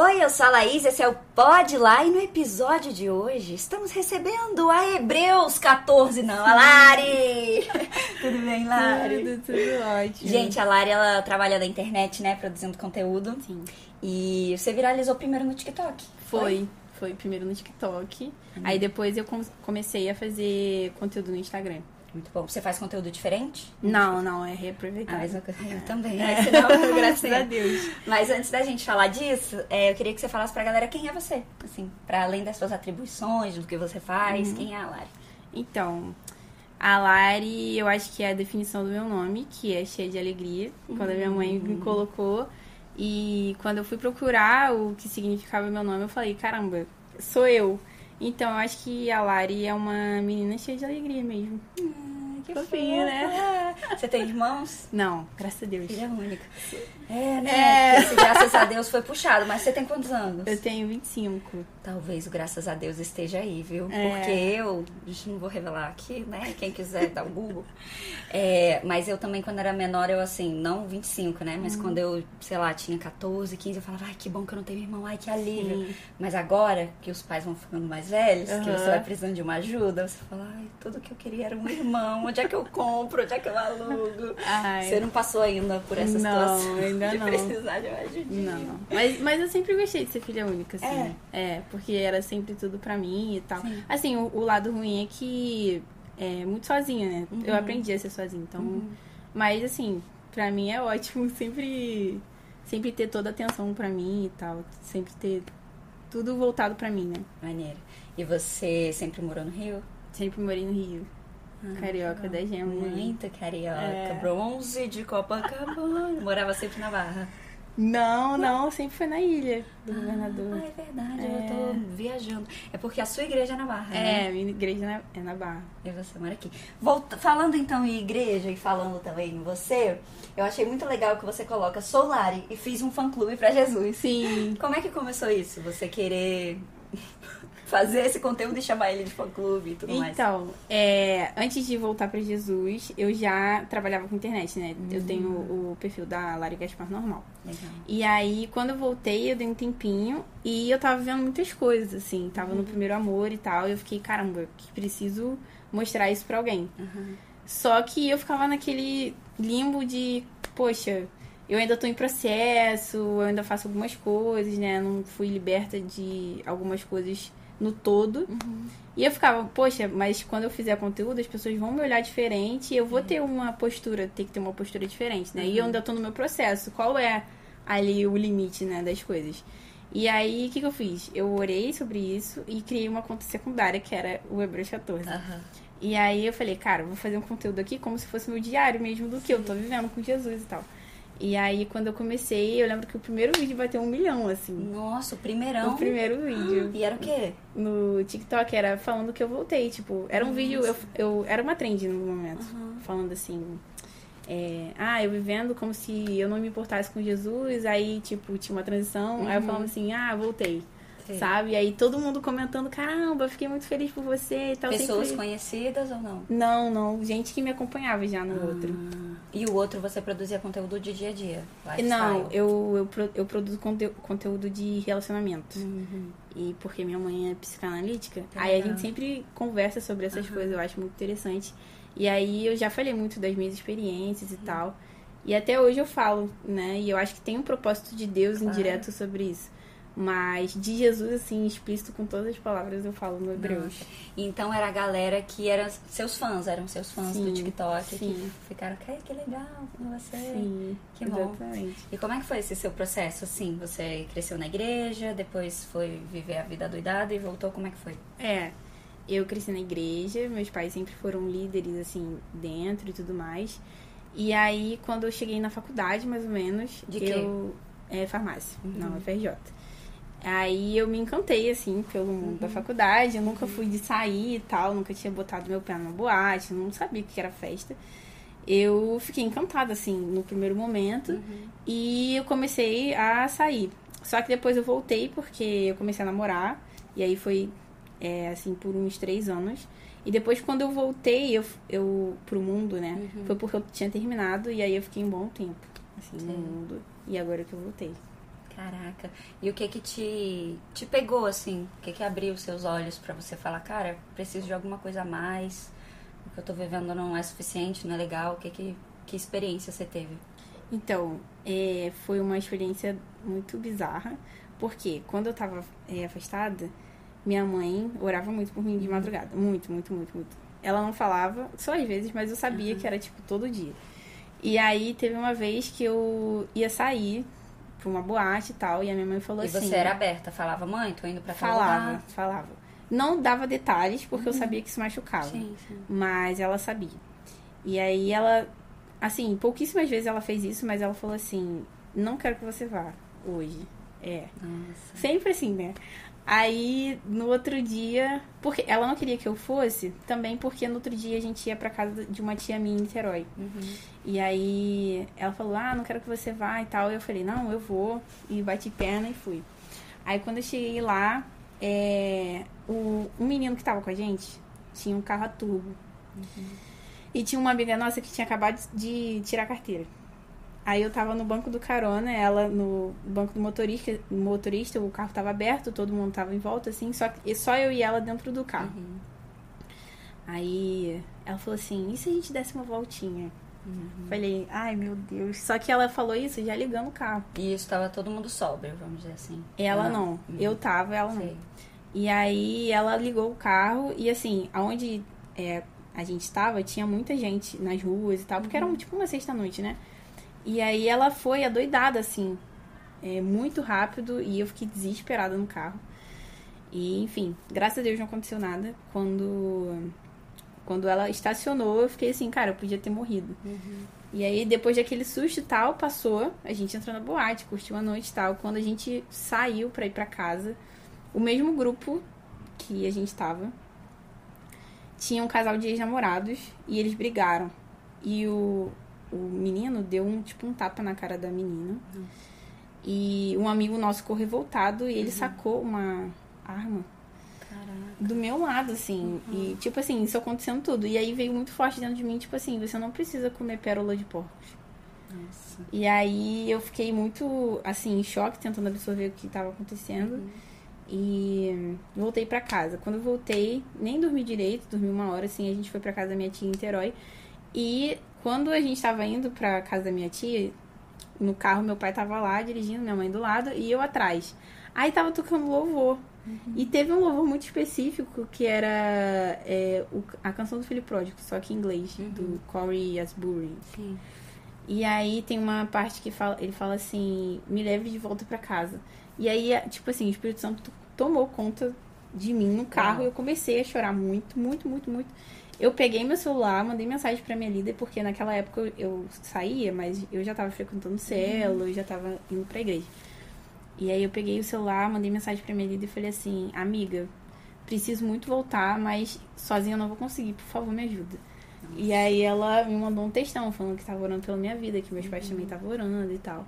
Oi, eu sou a Laís, esse é o Pod Lá e no episódio de hoje estamos recebendo a Hebreus 14, não, a Lari! tudo bem, Lari? Tudo, tudo ótimo. Gente, a Lari, ela trabalha na internet, né, produzindo conteúdo. Sim. E você viralizou primeiro no TikTok. Foi, foi primeiro no TikTok. Aí depois eu com- comecei a fazer conteúdo no Instagram. Muito bom. Você faz conteúdo diferente? Não, não, é Ah, reaproveitar. mas eu, eu também, É. Senão, Graças a Deus. Mas antes da gente falar disso, é, eu queria que você falasse pra galera quem é você. Assim, pra além das suas atribuições, do que você faz, quem é a Lari? Então, a Lari, eu acho que é a definição do meu nome, que é cheia de alegria. Quando a minha mãe me colocou. E quando eu fui procurar o que significava meu nome, eu falei, caramba, sou eu. Então, eu acho que a Lari é uma menina cheia de alegria mesmo. Que Fofinho, né? Você tem irmãos? Não, graças a Deus. Filha única. É, né? É. Esse graças a Deus foi puxado. Mas você tem quantos anos? Eu tenho 25. Talvez o graças a Deus esteja aí, viu? É. Porque eu, não vou revelar aqui, né? Quem quiser dar o Google. É, mas eu também, quando era menor, eu assim, não 25, né? Uhum. Mas quando eu, sei lá, tinha 14, 15, eu falava, ai, que bom que eu não tenho irmão, ai, que alívio. Sim. Mas agora, que os pais vão ficando mais velhos, que Aham. você vai precisando de uma ajuda, você fala, ai, tudo que eu queria era um irmão, onde é que eu compro, onde é que eu alugo? Ai. Você não passou ainda por essa Não, situação ainda de não. precisar de uma ajudinha. Não, mas, mas eu sempre gostei de ser filha única, assim. É? É, porque era sempre tudo pra mim e tal. Sim. Assim, o, o lado ruim é que é muito sozinha, né? Eu Uhum. aprendi a ser sozinha, então... Mas, assim, pra mim é ótimo sempre, sempre ter toda a atenção pra mim e tal. Sempre ter tudo voltado pra mim, né? Maneiro. E você sempre morou no Rio? Sempre morei no Rio. Carioca da gema. né? Muito carioca. É. Bronze de Copacabana. Morava sempre na Barra. Não, não, sempre foi na ilha do governador. Ah, é verdade, É. eu tô viajando. É porque a sua igreja é na Barra, né? É, minha igreja na- é na Barra. E você mora aqui. Volta, falando então em igreja e falando também em você, eu achei muito legal que você coloca Sou Lari e fiz um fã-clube pra Jesus. Sim. Como é que começou isso? Você querer fazer esse conteúdo e chamar ele de fã-clube e tudo mais? Então, é, antes de voltar pra Jesus, eu já trabalhava com internet, né? Eu tenho o perfil da Lari Gaspar normal. Legal. E aí, quando eu voltei, eu dei um tempinho e eu tava vendo muitas coisas, assim. Tava no primeiro amor e tal. E eu fiquei, caramba, eu que preciso mostrar isso pra alguém. Uhum. Só que eu ficava naquele limbo de, poxa, eu ainda tô em processo, eu ainda faço algumas coisas, né? Não fui liberta de algumas coisas no todo. E eu ficava, poxa, mas quando eu fizer conteúdo, as pessoas vão me olhar diferente e eu vou ter uma postura, ter que ter uma postura diferente, né? E eu ainda tô no meu processo. Qual é ali o limite, né, das coisas? E aí, o que, que eu fiz? Eu orei sobre isso e criei uma conta secundária, que era o Hebreus 14. Aham. E aí eu falei, cara, vou fazer um conteúdo aqui como se fosse meu diário mesmo do que eu tô vivendo com Jesus e tal. E aí, quando eu comecei, eu lembro que o primeiro vídeo bateu um milhão, assim. Nossa, o primeirão. O primeiro vídeo E era o quê? no TikTok era falando que eu voltei, tipo, era um vídeo, eu, eu era uma trend no momento, falando assim, é, ah, eu vivendo como se eu não me importasse com Jesus, aí, tipo, tinha uma transição, aí eu falando assim, ah, voltei, Sim. sabe? E aí todo mundo comentando, caramba, fiquei muito feliz por você e tal. Pessoas sempre... conhecidas ou não? Não, não, gente que me acompanhava já no outro. E o outro você produzia conteúdo de dia a dia? lifestyle? Não, eu, eu, eu produzo conte- conteúdo de relacionamento. Uhum. E porque minha mãe é psicanalítica, aí a gente sempre conversa sobre essas coisas, eu acho muito interessante. E aí eu já falei muito das minhas experiências e tal. E até hoje eu falo, né? E eu acho que tem um propósito de Deus Claro. indireto sobre isso. Mas de Jesus, assim, explícito com todas as palavras, eu falo no Hebreus. Então era a galera que era seus fãs, eram seus fãs do Sim, TikTok que sim. ficaram, que, que legal com você. Sim, Que bom. exatamente. E como é que foi esse seu processo, assim? Você cresceu na igreja, depois foi viver a vida doidada e voltou, como é que foi? É, eu cresci na igreja, meus pais sempre foram líderes, assim, dentro e tudo mais. E aí, quando eu cheguei na faculdade, mais ou menos, De eu... É farmácia, Uhum. não, FRJ. Aí eu me encantei, assim, pelo mundo Uhum. da faculdade. Eu nunca fui de sair e tal, nunca tinha botado meu pé numa boate, não sabia o que era festa. Eu fiquei encantada, assim, no primeiro momento. Uhum. E eu comecei a sair. Só que depois eu voltei porque eu comecei a namorar. E aí foi, é, assim, por uns três anos. E depois, quando eu voltei eu, eu, pro mundo, né? Uhum. Foi porque eu tinha terminado. E aí eu fiquei um bom tempo, assim, Sim. no mundo. E agora que eu voltei. Caraca. E o que que te, te pegou, assim? O que que abriu os seus olhos para você falar, cara, preciso de alguma coisa a mais? O que eu tô vivendo não é suficiente, não é legal? O que que, que experiência você teve? Então, é, foi uma experiência muito bizarra, porque quando eu tava é, afastada, minha mãe orava muito por mim de madrugada. Muito, muito, muito, muito. Ela não falava, só às vezes, mas eu sabia uhum. que era, tipo, todo dia. E aí, teve uma vez que eu ia sair pra uma boate e tal, e a minha mãe falou e assim... E você era aberta? Falava, mãe, tô indo pra Falava, falava. Não dava detalhes, porque uhum. eu sabia que isso machucava. Sim, sim. Mas ela sabia. E aí, ela Assim, pouquíssimas vezes ela fez isso, mas ela falou assim: não quero que você vá hoje. É. Nossa. Sempre assim, né? Aí, no outro dia, porque ela não queria que eu fosse, também porque no outro dia a gente ia pra casa de uma tia minha em Niterói. Uhum. E aí ela falou: "Ah, não quero que você vá" e tal. E eu falei: "Não, eu vou". E bati perna e fui. Aí quando eu cheguei lá, é, o um menino que tava com a gente tinha um carro a turbo. Uhum. E tinha uma amiga nossa que tinha acabado de tirar a carteira. Aí eu tava no banco do carona, ela no banco do motorista, motorista, o carro tava aberto, todo mundo tava em volta, assim, só, só eu e ela dentro do carro. Uhum. Aí ela falou assim, e se a gente desse uma voltinha? Uhum. Falei, ai meu Deus. Só que ela falou isso já ligando o carro. E isso tava todo mundo sóbrio, vamos dizer assim. Ela não. não. Uhum. Eu tava, ela não. Sei. E aí ela ligou o carro e assim, aonde é, a gente estava, tinha muita gente nas ruas e tal, porque uhum. era tipo uma sexta-noite, né? E aí ela foi adoidada, assim, é, muito rápido, e eu fiquei desesperada no carro. E, enfim, graças a Deus não aconteceu nada. Quando, quando ela estacionou, eu fiquei assim, cara, eu podia ter morrido. Uhum. E aí, depois daquele susto e tal, passou, a gente entrou na boate, curtiu a noite e tal. Quando a gente saiu pra ir pra casa, o mesmo grupo que a gente tava, tinha um casal de ex-namorados e eles brigaram. E o, o menino deu um tipo um tapa na cara da menina. Uhum. E um amigo nosso ficou revoltado e ele uhum. sacou uma arma Caraca. do meu lado, assim. Uhum. E, tipo assim, isso acontecendo tudo. E aí veio muito forte dentro de mim, tipo assim, você não precisa comer pérola de porcos. Nossa. E aí eu fiquei muito, assim, em choque, tentando absorver o que estava acontecendo. Uhum. E voltei para casa. Quando eu voltei, nem dormi direito, dormi uma hora, assim, a gente foi para casa da minha tia em Niterói. E quando a gente tava indo pra casa da minha tia, no carro meu pai tava lá dirigindo, minha mãe do lado e eu atrás. Aí tava tocando louvor. Uhum. E teve um louvor muito específico que era é, o, a canção do Filho Pródigo, só que em inglês, uhum. do Corey Asbury. Sim. E aí tem uma parte que fala, ele fala assim: me leve de volta para casa. E aí, tipo assim, o Espírito Santo tomou conta de mim no carro ah. e eu comecei a chorar muito, muito, muito, muito. Eu peguei meu celular, mandei mensagem pra minha líder, porque naquela época eu, eu saía, mas eu já tava frequentando célula, uhum. eu já tava indo pra igreja. E aí eu peguei o celular, mandei mensagem pra minha líder e falei assim, amiga, preciso muito voltar, mas sozinha eu não vou conseguir, por favor, me ajuda. Nossa. E aí ela me mandou um textão falando que tava orando pela minha vida, que meus uhum. pais também estavam orando e tal.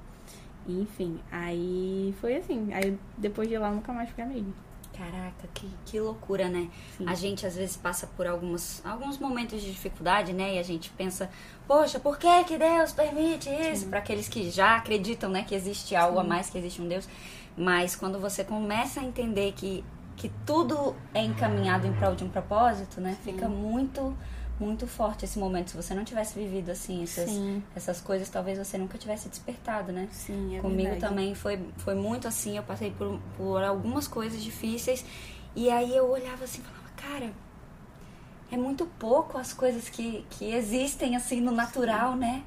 Enfim, aí foi assim. Aí depois de lá eu nunca mais fui amiga. Caraca, que, que loucura, né? Sim. A gente às vezes passa por algumas, alguns momentos de dificuldade, né? E a gente pensa, poxa, por que que Deus permite isso? Para aqueles que já acreditam, né, que existe algo Sim. a mais, que existe um Deus. Mas quando você começa a entender que, que tudo é encaminhado em prol de um propósito, né? Sim. Fica muito muito forte esse momento. Se você não tivesse vivido assim essas, essas coisas, talvez você nunca tivesse despertado, né? Sim, é Comigo verdade. também foi, foi muito assim. Eu passei por, por algumas coisas difíceis e aí eu olhava assim e falava, cara, é muito pouco as coisas que, que existem assim no natural, Sim. né?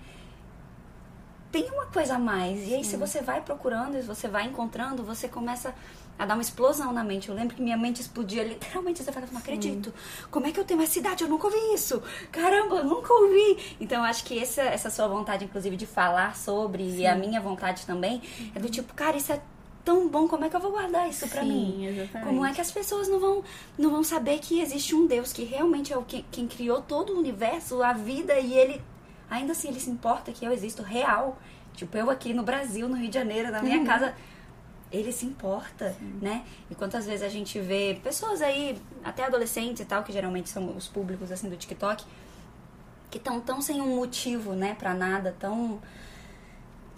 Tem uma coisa a mais. E aí, Sim. se você vai procurando, se você vai encontrando, você começa a dar uma explosão na mente. Eu lembro que minha mente explodia literalmente. Você fala, não acredito. Como é que eu tenho essa idade? Eu nunca ouvi isso. Caramba, eu nunca ouvi. Então, eu acho que essa, essa sua vontade, inclusive, de falar sobre, Sim. e a minha vontade também, uhum. é do tipo, cara, isso é tão bom, como é que eu vou guardar isso para mim? Exatamente. Como é que as pessoas não vão, não vão saber que existe um Deus que realmente é o que, quem criou todo o universo, a vida, e ele, ainda assim, ele se importa que eu existo real. Tipo, eu aqui no Brasil, no Rio de Janeiro, na minha uhum. casa ele se importa, Sim. né? E quantas vezes a gente vê pessoas aí, até adolescentes e tal, que geralmente são os públicos assim do TikTok, que estão tão sem um motivo, né, para nada, tão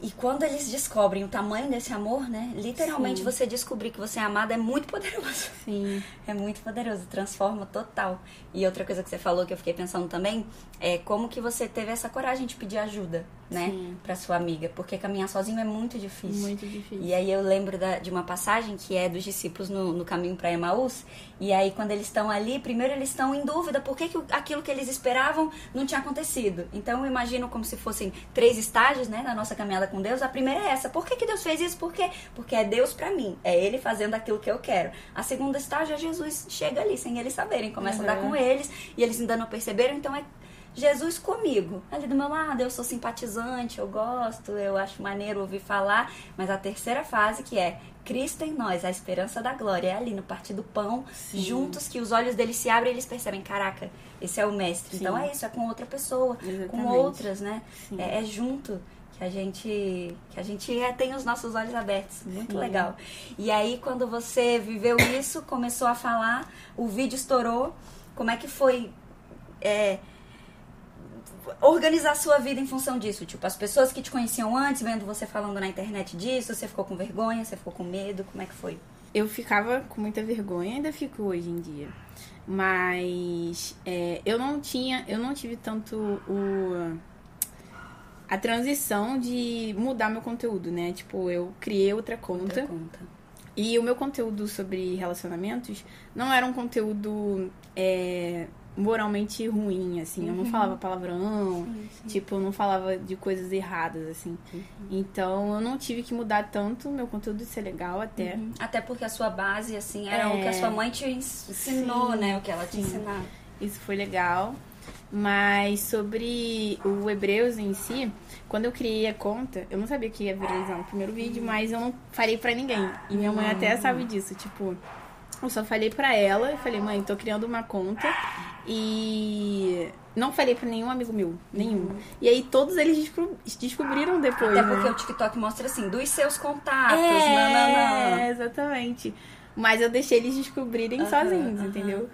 E quando eles descobrem o tamanho desse amor, né? Literalmente Sim. você descobrir que você é amado é muito poderoso. Sim. É muito poderoso, transforma total. E outra coisa que você falou que eu fiquei pensando também é como que você teve essa coragem de pedir ajuda, né, Sim. pra sua amiga, porque caminhar sozinho é muito difícil. Muito difícil. E aí eu lembro da- de uma passagem que é dos discípulos no, no caminho para Emaús. E aí quando eles estão ali, primeiro eles estão em dúvida por que, que aquilo que eles esperavam não tinha acontecido. Então eu imagino como se fossem três estágios, né, na nossa caminhada com Deus. A primeira é essa: por que, que Deus fez isso? Por quê? Porque é Deus para mim, é Ele fazendo aquilo que eu quero. A segunda estágio é Jesus chega ali sem eles saberem, começa a andar Uhum. com eles e eles ainda não perceberam. Então é Jesus comigo, ali do meu lado, eu sou simpatizante, eu gosto, eu acho maneiro ouvir falar, mas a terceira fase que é Cristo em nós, a esperança da glória, é ali no partir do pão, Sim. juntos que os olhos deles se abrem e eles percebem, caraca, esse é o mestre. Sim. Então é isso, é com outra pessoa, com Exatamente. outras, né? É, é junto que a gente que a gente é, tem os nossos olhos abertos, muito legal. E aí quando você viveu isso, começou a falar, o vídeo estourou, como é que foi é, organizar a sua vida em função disso? Tipo, as pessoas que te conheciam antes, vendo você falando na internet disso, você ficou com vergonha, você ficou com medo, como é que foi? Eu ficava com muita vergonha, ainda fico hoje em dia. Mas é, eu não tinha, eu não tive tanto o a transição de mudar meu conteúdo, né? Tipo, eu criei outra conta. Outra conta. E o meu conteúdo sobre relacionamentos não era um conteúdo é, moralmente ruim, assim. Eu não falava palavrão, tipo, eu não falava de coisas erradas, assim. Então eu não tive que mudar tanto meu conteúdo, isso é legal até. Uhum. Até porque a sua base, assim, era o que a É. sua mãe te ens- ensinou, Sim, né? O que ela te sim. ensinava. Isso foi legal. Mas sobre o Hebreus em si, quando eu criei a conta, eu não sabia que ia viralizar no primeiro vídeo, mas eu não falei pra ninguém. E minha mãe até sabe disso, tipo, eu só falei pra ela e falei, mãe, tô criando uma conta e não falei pra nenhum amigo meu, nenhum. E aí todos eles desco- descobriram depois. Até né? porque o TikTok mostra assim, dos seus contatos, é, nananã. exatamente. Mas eu deixei eles descobrirem Aham, sozinhos, aham. entendeu?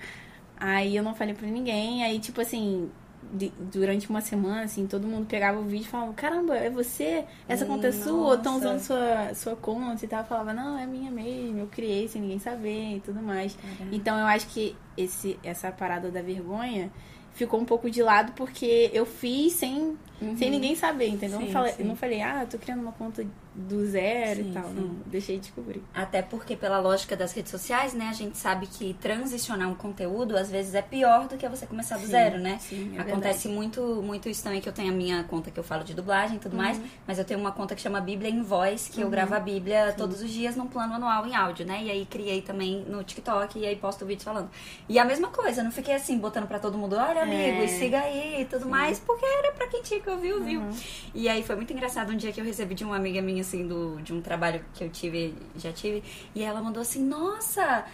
Aí eu não falei pra ninguém. Aí, tipo assim, de- durante uma semana, assim, todo mundo pegava o vídeo e falava: Caramba, é você? Essa conta é sua? Ou estão usando sua, sua conta e tal? Eu falava: Não, é minha mesmo. Eu criei sem ninguém saber e tudo mais. Então eu acho que esse, essa parada da vergonha ficou um pouco de lado porque eu fiz sem, sem ninguém saber, entendeu? eu, Sim, não falei, eu não falei, ah, eu tô criando uma conta do zero Sim, e tal. sim. Não, deixei de descobrir. Até porque, pela lógica das redes sociais, né, a gente sabe que transicionar um conteúdo às vezes é pior do que você começar do Sim, zero, né? sim, é Acontece muito, muito isso também, que eu tenho a minha conta que eu falo de dublagem e tudo mais, Uhum. mas eu tenho uma conta que chama Bíblia em Voz, que eu gravo a Bíblia todos os dias num plano anual em áudio, né? E aí criei também no TikTok e aí posto vídeo falando. E a mesma coisa, não fiquei assim, botando pra todo mundo, olha amigo, É. e siga aí e tudo mais, porque era pra quem tinha que ouvir, ouviu. Uhum. E aí foi muito engraçado um dia que eu recebi de uma amiga minha, assim, do, de um trabalho que eu tive, já tive, e ela mandou assim, nossa,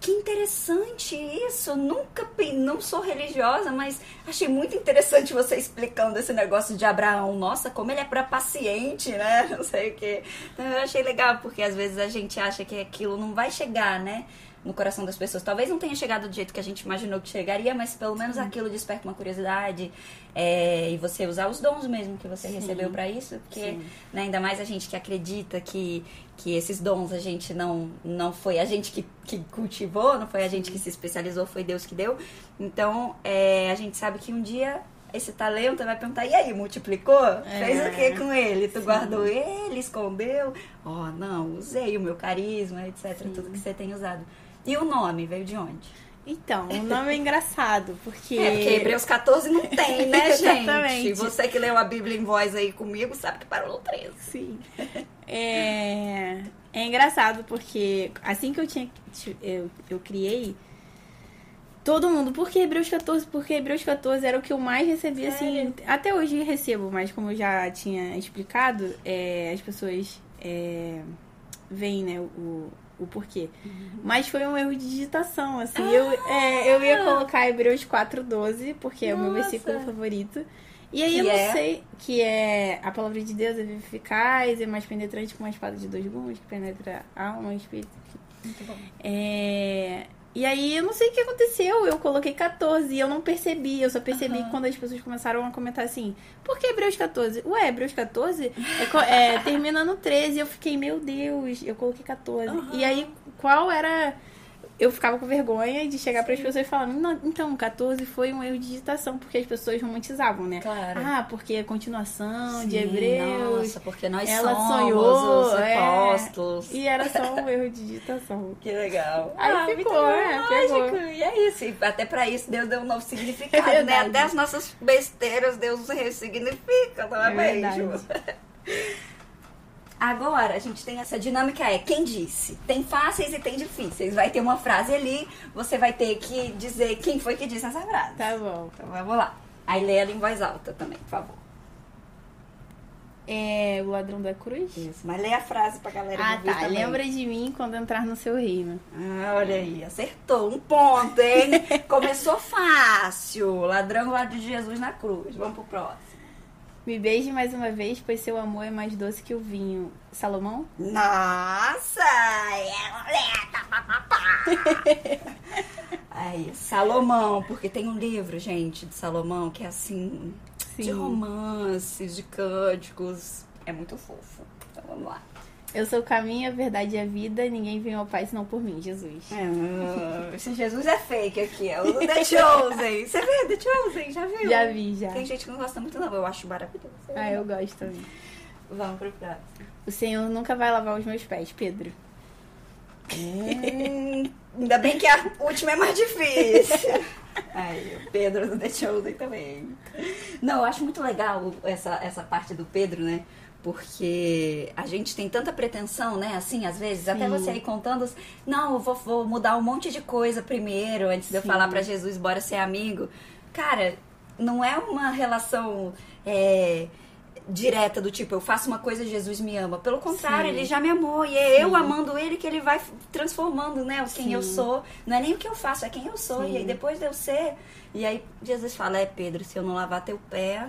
que interessante isso, nunca, não sou religiosa, mas achei muito interessante você explicando esse negócio de Abraão, nossa, como ele é pra paciente, né, não sei o que. Então eu achei legal, porque às vezes a gente acha que aquilo não vai chegar, né, no coração das pessoas. Talvez não tenha chegado do jeito que a gente imaginou que chegaria, mas pelo menos aquilo desperta uma curiosidade é, e você usar os dons mesmo que você Sim. recebeu pra isso, porque Sim. né, ainda mais a gente que acredita que, que esses dons a gente não não foi a gente que, que cultivou, não foi a gente que se especializou, foi Deus que deu. Então é, a gente sabe que um dia esse talento vai perguntar, e aí, multiplicou? Fez o que com ele? Tu É. Sim. guardou ele, escondeu? Oh, não, usei o meu carisma, etc. Sim. Tudo que você tem usado. E o nome veio de onde? Então, o nome é engraçado, porque. É, porque Hebreus 14 não tem, né, gente? Exatamente. Você que leu a Bíblia em voz aí comigo sabe que parou no 13. Sim. É, é engraçado porque assim que eu tinha eu, eu criei todo mundo, por que Hebreus 14? Porque Hebreus 14 era o que eu mais recebia assim, até hoje recebo, mas como eu já tinha explicado, é, as pessoas é, veem, né, o, o porquê. Mas foi um erro de digitação, assim. Eu, é, eu ia colocar Hebreus 4,12, porque é o meu Nossa. versículo favorito. E aí Que eu não é? sei que é a palavra de Deus é eficaz, é mais penetrante que uma espada de dois gumes, que penetra alma e espírito. Muito bom. É, E aí, eu não sei o que aconteceu. Eu coloquei 14 e eu não percebi. Eu só percebi Aham. quando as pessoas começaram a comentar assim: por que Hebreus 14? Ué, Hebreus 14 é, é, termina no 13. Eu fiquei, meu Deus, eu coloquei 14. Aham. E aí, qual era. Eu ficava com vergonha de chegar para as pessoas e falar: "Não, então, 14 foi um erro de digitação, porque as pessoas romantizavam, né? Claro. Ah, porque é continuação de Sim, Hebreus. Nossa, porque nós Ela somos sonhou, os é. apóstolos. E era só um erro de digitação. Que legal. Aí ficou, muito é, lógico. pegou. E é isso. E até pra isso Deus deu um novo significado, É né? Até as nossas besteiras Deus ressignifica, não é, É mesmo? Agora, a gente tem essa dinâmica é quem disse. Tem fáceis e tem difíceis. Vai ter uma frase ali, você vai ter que dizer quem foi que disse essa frase. Tá bom. Então vamos lá. Aí lê ela em voz alta também, por favor. É o ladrão da cruz? Isso. Mas lê a frase pra galera Ah, tá. também. Lembra de mim quando entrar no seu reino. Ah, olha aí, acertou. Um ponto, hein? Começou fácil. Ladrão lá de Jesus na cruz. Vamos pro próximo. Me beije mais uma vez, pois seu amor é mais doce que o vinho. Salomão? Nossa! É muleta, papapá. Aí, Salomão, porque tem um livro, gente, de Salomão que é assim, de romances, de cânticos. É muito fofo. Então vamos lá. Eu sou o caminho, a verdade e a vida. Ninguém vem ao Pai senão por mim, Jesus. Ah, esse Jesus é fake aqui, é o The Chosen. Você vê The Chosen? Já viu? Já vi, já. Tem gente que não gosta muito, não. Eu acho maravilhoso. Ah, eu gosto também. Vamos pro próximo. O Senhor nunca vai lavar os meus pés, Pedro. Hum, ainda bem que a última é mais difícil. Aí, o Pedro do The Chosen também. Não, eu acho muito legal essa, essa parte do Pedro, né? Porque a gente tem tanta pretensão, né? Assim, às vezes, até Sim. você aí contando, não, eu vou, vou mudar um monte de coisa primeiro, antes de eu Sim. falar pra Jesus, bora ser amigo. Cara, não é uma relação é, direta do tipo, eu faço uma coisa e Jesus me ama. Pelo contrário, Sim. ele já me amou. E é eu Sim. amando ele que ele vai transformando, né? o Quem eu Sim. sou. Não é nem o que eu faço, é quem eu sou. Sim. E aí depois de eu ser. E aí Jesus fala, é Pedro, se eu não lavar teu pé.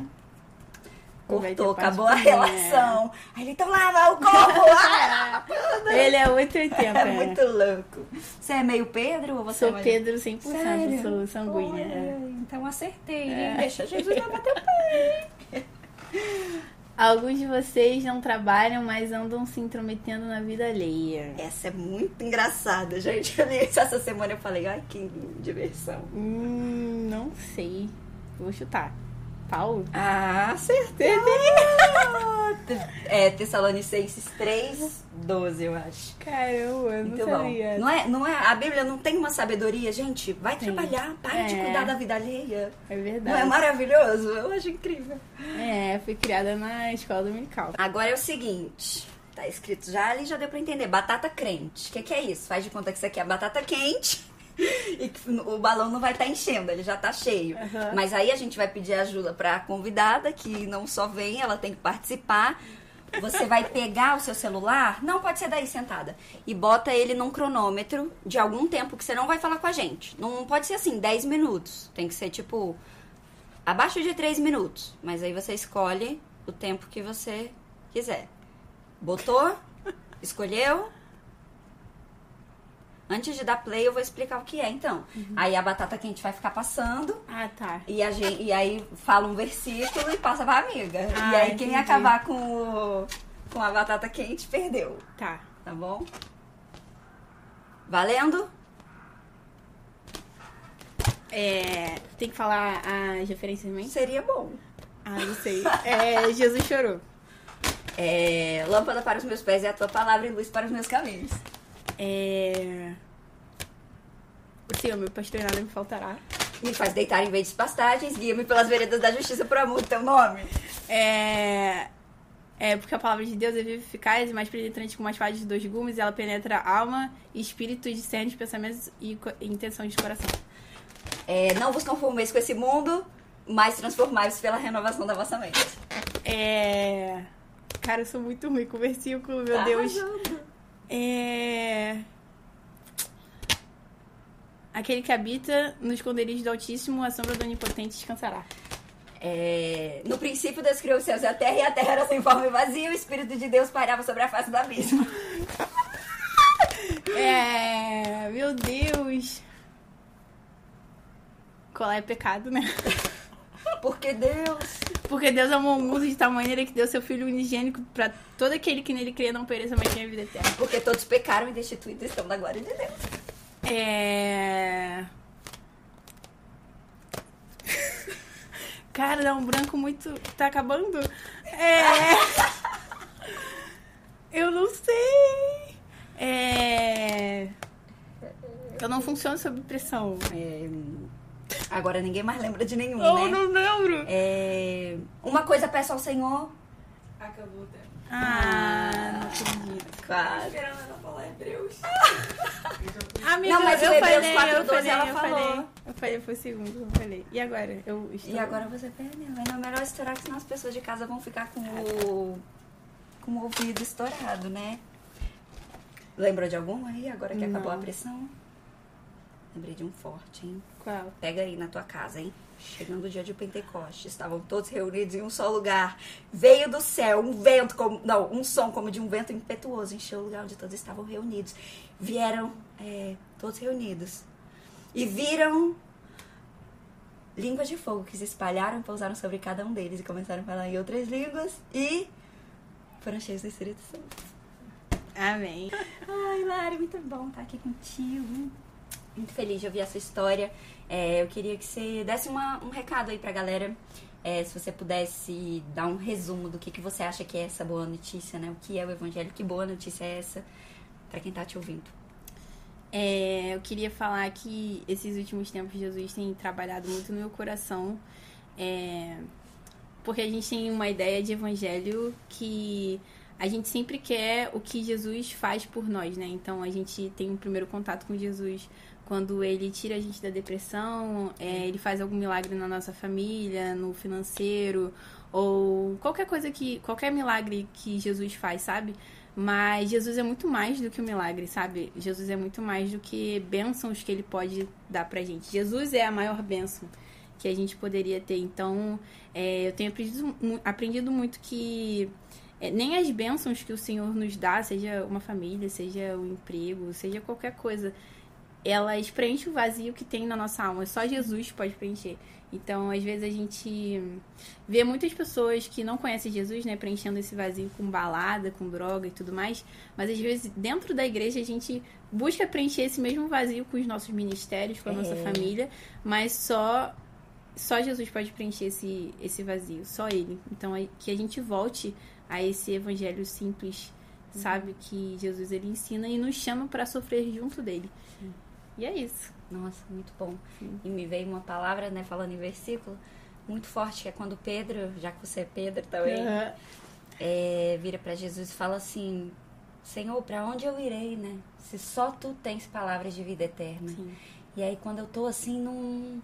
Vai Cortou, acabou a relação. Aí ele, então lava o corpo. Ele é 880, é né? muito louco. Você é meio Pedro ou você Sou é mais... Pedro 100%, Sério? sou sanguínea. É. Então acertei. É. Deixa Jesus lavar teu pé. Alguns de vocês não trabalham, mas andam se intrometendo na vida alheia. Essa é muito engraçada, gente. Eu li isso essa semana eu falei, ai, que diversão. Hum, não sei. Vou chutar. Paulo? Ah, acertei! é Tessalonicenses 3, 12, eu acho. Caramba, eu não Muito sabia. Não é, não é, a Bíblia não tem uma sabedoria, gente. Vai trabalhar, para de É. cuidar da vida alheia. É Não verdade. é maravilhoso? Eu acho incrível. É, fui criada na escola dominical. Agora é o seguinte. Tá escrito já ali, já deu pra entender. Batata crente. O que, que é isso? Faz de conta que isso aqui é batata quente. E que o balão não vai estar enchendo, ele já tá cheio. Aham. Mas aí a gente vai pedir ajuda pra convidada, que não só vem, ela tem que participar. Você vai pegar o seu celular, não pode ser daí sentada, e bota ele num cronômetro de algum tempo que você não vai falar com a gente. Não pode ser assim, 10 minutos. Tem que ser tipo abaixo de 3 minutos. Mas aí você escolhe o tempo que você quiser. Botou? Escolheu? Antes de dar play, eu vou explicar o que é, então. Aí a batata quente vai ficar passando. Ah, tá. E, a gente, e aí fala um versículo e passa pra amiga. Ah, e aí quem entendi. acabar com, o, com a batata quente perdeu. Tá. Tá bom? Valendo? É, tem que falar as referências também? Seria bom. Ah, não sei. É, Jesus chorou. É, lâmpada para os meus pés é a tua palavra e luz para os meus caminhos. É... O Senhor, meu pastor, nada me faltará. Me faz deitar em vez de pastagens, guia-me pelas veredas da justiça por amor do teu nome. É... É porque a palavra de Deus é viva e eficaz e mais penetrante que uma espada de dois gumes. E ela penetra alma, espírito, discerne os pensamentos e e intenções de coração. É, não vos conformeis com esse mundo, mas transformai-vos pela renovação da vossa mente. É... Cara, eu sou muito ruim com versículo, meu Tá Deus. arrasando. É... Aquele que habita no esconderijo do Altíssimo, a sombra do Onipotente descansará. É, no princípio Deus criou os céus e a terra, e a terra era sem forma e vazia, e o Espírito de Deus pairava sobre a face do abismo. É... Deus. Colar é pecado, né? Porque Deus. Porque Deus amou o mundo de tal maneira que deu seu Filho unigênico pra todo aquele que nele crê não pereça, mas tenha vida eterna. Porque todos pecaram e destituídos estão da glória de Deus. É. Cara, dá um branco muito. Tá acabando? É. Eu não sei. É. Eu não funciono sob pressão. É, Agora ninguém mais lembra de nenhum, Eu né? não lembro. É, Uma coisa peço ao Senhor. Acabou o tempo. Ah, não acredito. Claro. Esperando ela falar Hebreus. Amiga, Não, mas eu Hebreus falei, 4:12 eu falei, ela eu falou. falei. Eu falei, foi o segundo, eu falei. E agora? Eu estou... E agora você perdeu. Mas não é melhor estourar, que senão as pessoas de casa vão ficar com o, com o ouvido estourado, né? Lembrou de algum aí, agora que acabou Não. a pressão? Lembrei de um forte, hein? Qual? Pega aí na tua casa, hein? Chegando o dia de Pentecoste, estavam todos reunidos em um só lugar. Veio do céu um vento, como, não, um som como de um vento impetuoso, encheu o lugar onde todos estavam reunidos. Vieram é, todos reunidos e viram línguas de fogo que se espalharam e pousaram sobre cada um deles e começaram a falar em outras línguas e foram cheios do Espírito Santo. Amém. Ai, Lari, muito bom estar aqui contigo. Muito feliz de ouvir essa história. É, eu queria que você desse uma- um recado aí pra galera. É, se você pudesse dar um resumo do que, que você acha que é essa boa notícia, né? O que é o Evangelho, que boa notícia é essa pra quem tá te ouvindo. É, eu queria falar que esses últimos tempos Jesus tem trabalhado muito no meu coração. é, porque a gente tem uma ideia de evangelho que a gente sempre quer o que Jesus faz por nós, né? Então a gente tem um primeiro contato com Jesus quando ele tira a gente da depressão, é, ele faz algum milagre na nossa família, no financeiro, ou qualquer coisa que. qualquer milagre que Jesus faz, sabe? Mas Jesus é muito mais do que um milagre, sabe? Jesus é muito mais do que bênçãos que ele pode dar pra gente. Jesus é a maior bênção que a gente poderia ter. Então, é, eu tenho aprendido, aprendido muito que é, nem as bênçãos que o Senhor nos dá, seja uma família, seja um emprego, seja qualquer coisa, elas preenchem o vazio que tem na nossa alma. Só Jesus pode preencher. Então, às vezes a gente vê muitas pessoas que não conhecem Jesus, né, preenchendo esse vazio com balada, com droga e tudo mais, mas às vezes dentro da igreja a gente busca preencher esse mesmo vazio com os nossos ministérios, com a nossa É. família, mas só só Jesus pode preencher esse esse vazio, só ele. Então, é que a gente volte a esse evangelho simples, sabe, que Jesus ele ensina e nos chama para sofrer junto dele. E é isso. Nossa, muito bom. E me veio uma palavra, né, falando em versículo, muito forte, que é quando Pedro, já que você é Pedro também, é, vira pra Jesus e fala assim: Senhor, pra onde eu irei, né? Se só tu tens palavras de vida eterna. Sim. E aí, quando eu tô assim, num,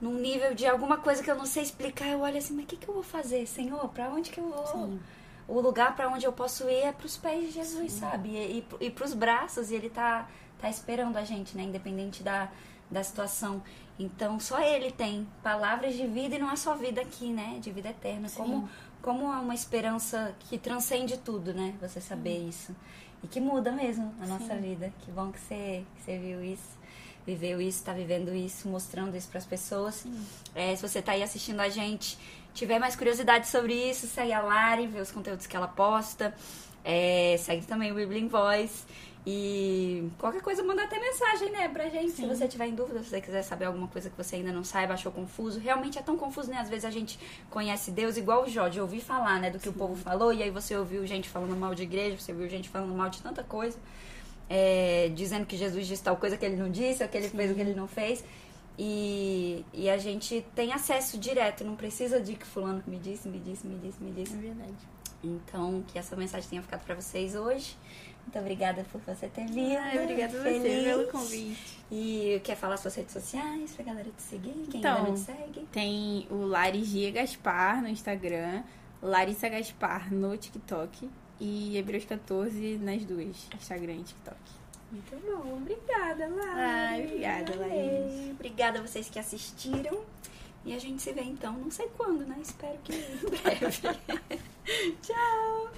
num nível de alguma coisa que eu não sei explicar, eu olho assim: mas o que, que eu vou fazer, Senhor? Pra onde que eu vou? Sim. O lugar pra onde eu posso ir é pros pés de Jesus, sabe? E, e, e pros braços, e ele tá, tá esperando a gente, né? Independente da, da situação. Então, só ele tem palavras de vida e não é só vida aqui, né? De vida eterna. Como, como é uma esperança que transcende tudo, né? Você saber isso. E que muda mesmo a nossa vida. Que bom que você, que você viu isso, viveu isso, tá vivendo isso, mostrando isso pras pessoas. É, se você tá aí assistindo a gente, tiver mais curiosidade sobre isso, segue a Lari, vê os conteúdos que ela posta. É, segue também o Bibling Voice. E qualquer coisa, manda até mensagem, né, pra gente. Se você tiver em dúvida, se você quiser saber alguma coisa que você ainda não saiba, achou confuso. Realmente é tão confuso, né? Às vezes a gente conhece Deus igual o Jó, de ouvir falar, né, do que o povo falou. E aí você ouviu gente falando mal de igreja, você ouviu gente falando mal de tanta coisa. é, dizendo que Jesus disse tal coisa que ele não disse, ou que ele fez o que ele não fez. E, e a gente tem acesso direto, não precisa de que fulano me disse, me disse, me disse, me disse. É verdade. Então, que essa mensagem tenha ficado pra vocês hoje. Muito obrigada por você ter vindo. Ai, obrigada a você pelo convite. E quer falar suas redes sociais pra galera te seguir? Quem Então, ainda não te segue? Tem o Lari Gia Gaspar no Instagram, Larissa Gaspar no TikTok e Hebreus 14 nas duas, Instagram e TikTok. Muito bom, obrigada, Lai. Ai, obrigada, Laís. Obrigada a vocês que assistiram. E a gente se vê então, não sei quando, né? Espero que em breve. Tchau!